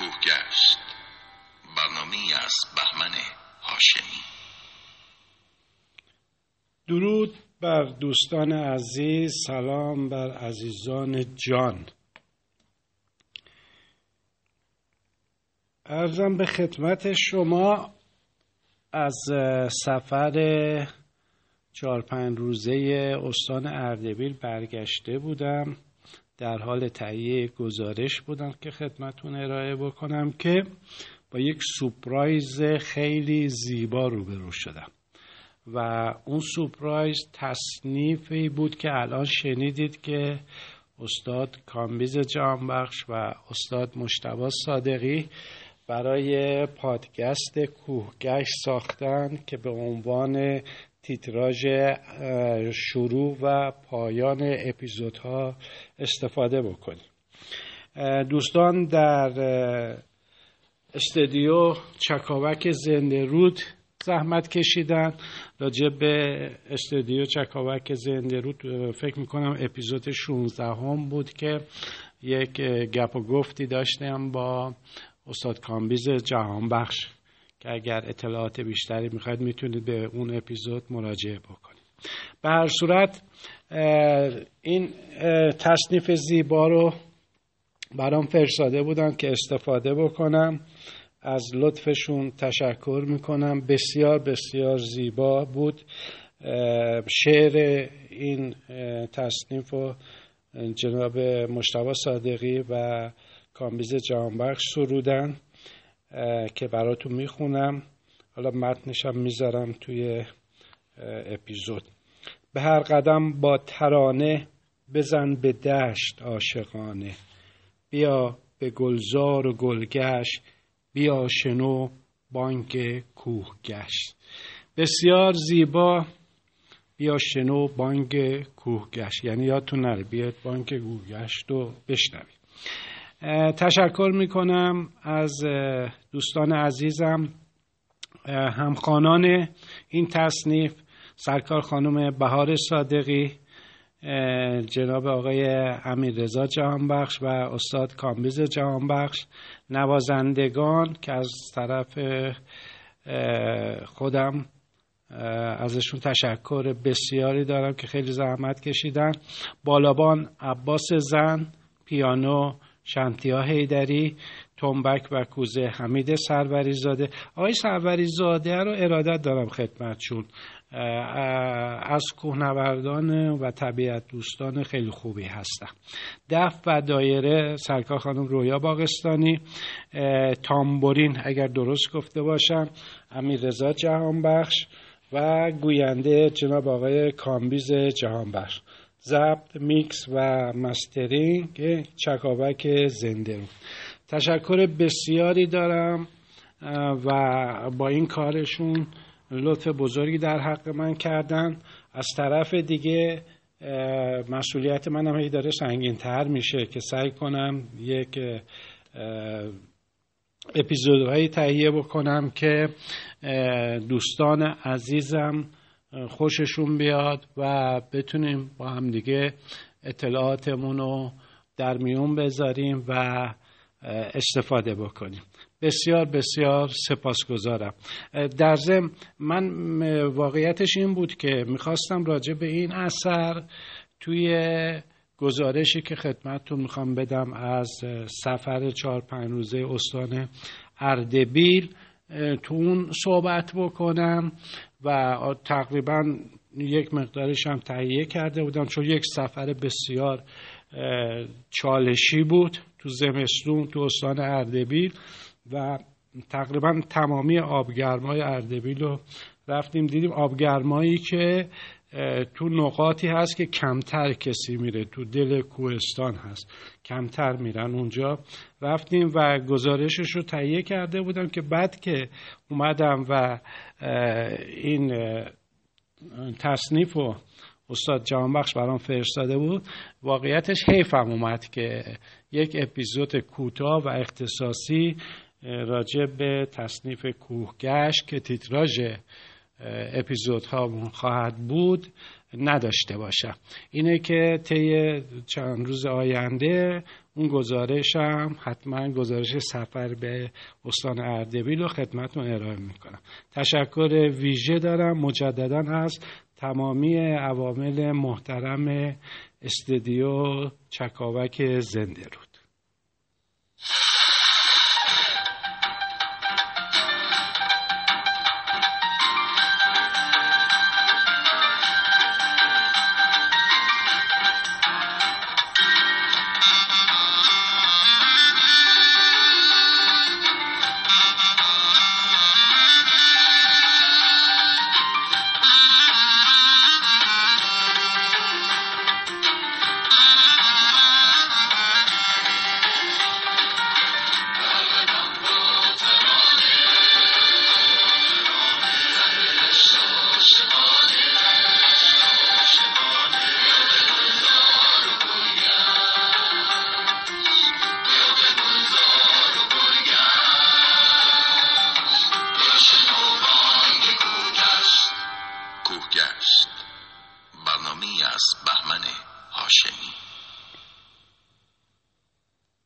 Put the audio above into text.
کوه گشت. برنامه از بهمن هاشمی. درود بر دوستان عزیز سلام بر عزیزان جان. ارزم به خدمت شما از سفر چهار پنج روزه استان اردبیل برگشته بودم. در حال تهیه گزارش بودم که خدمتتون ارائه بکنم که با یک surprise خیلی زیبا روبرو شدم. و اون surprise تصنیفی بود که الان شنیدید که استاد کامبیز جهانبخش و استاد مجتبی صادقی برای پادکست کوهگشت ساختن که به عنوان تیتراژ شروع و پایان اپیزودها استفاده بکنیم. دوستان در استودیو چکاوک زنده رود زحمت کشیدن. راجع به استودیو چکاوک زنده رود فکر می‌کنم اپیزود 16 هم بود که یک گپ و گفتی داشتم با استاد کامبیز جهان بخش که اگر اطلاعات بیشتری می‌خواید می‌تونید به اون اپیزود مراجعه بکنید. به هر صورت این تصنیف زیبا رو برام فرستاده بودن که استفاده بکنم. از لطفشون تشکر می‌کنم. بسیار بسیار زیبا بود. شعر این تصنیف و جناب مشتبه صادقی و کامبیز جهانبخش سرودن. که براتون می‌خونم. حالا متنشم می‌ذارم توی اپیزود. به هر قدم با ترانه بزن به دشت عاشقانه. بیا به گلزار و گلگشت بیا شنو بانک کوه گشت بسیار زیبا بیا شنو بانک کوه گشت یعنی یادتون نره بیاد بانک کوه گشت رو بشنوید. تشکر می‌کنم از دوستان عزیزم. همخانان این تصنیف سرکار خانم بهار صادقی جناب آقای امیر رضا جهانبخش و استاد کامبیز جهانبخش نوازندگان که از طرف خودم ازشون تشکر بسیاری دارم که خیلی زحمت کشیدن. بالابان عباس زن پیانو شمتیا هیدری تنبک و کوزه حمید سروری زاده آقای سروری زاده رو ارادت دارم خدمتشون. از کوهنوردان و طبیعت دوستان خیلی خوبی هستم. دف و دایره سرکار خانم رویا باغستانی. تامبورین اگر درست گفته باشم امیر رضا جهانبخش و گوینده جناب آقای کامبیز جهانبخش. ضبط میکس و mastering چکاوک زنده. تشکر بسیاری دارم و با این کارشون لطف بزرگی در حق من کردن. از طرف دیگه مسئولیت من هم داره سنگین تر میشه که سعی کنم یک اپیزودهایی تهیه بکنم که دوستان عزیزم خوششون بیاد و بتونیم با هم دیگه اطلاعاتمون رو در میون بذاریم و استفاده بکنیم. بسیار بسیار سپاسگزارم. در ضمن من واقعیتش این بود که می‌خواستم راجع به این اثر توی گزارشی که خدمتتون می‌خوام بدم از سفر چهار پنج روزه استان اردبیل تو اون صحبت بکنم. و تقریبا یک مقدارش هم تهیه کرده بودم چون یک سفر بسیار چالشی بود تو زمستون تو استان اردبیل و تقریبا تمامی آبگرمای اردبیل رو رفتیم دیدیم آبگرمایی که تو نقاطی هست که کمتر کسی میره. تو دل کوهستان هست. کمتر میرن اونجا. رفتیم و گزارشش رو تهیه کرده بودم که بعد که اومدم و این تصنیف و استاد جهانبخش برام فرستاده بود واقعیتش حیفم اومد که یک اپیزود کوتاه و اختصاصی راجع به تصنیف کوهگشت که تیتراژ اپیزودها خواهد بود نداشته باشم. اینه که طی چند روز آینده اون گزارش هم حتما گزارش سفر به استان اردبیل رو خدمتون ارائه می‌کنم. تشکر ویژه دارم مجددا از تمامی عوامل محترم استودیو چکاوک زنده رود.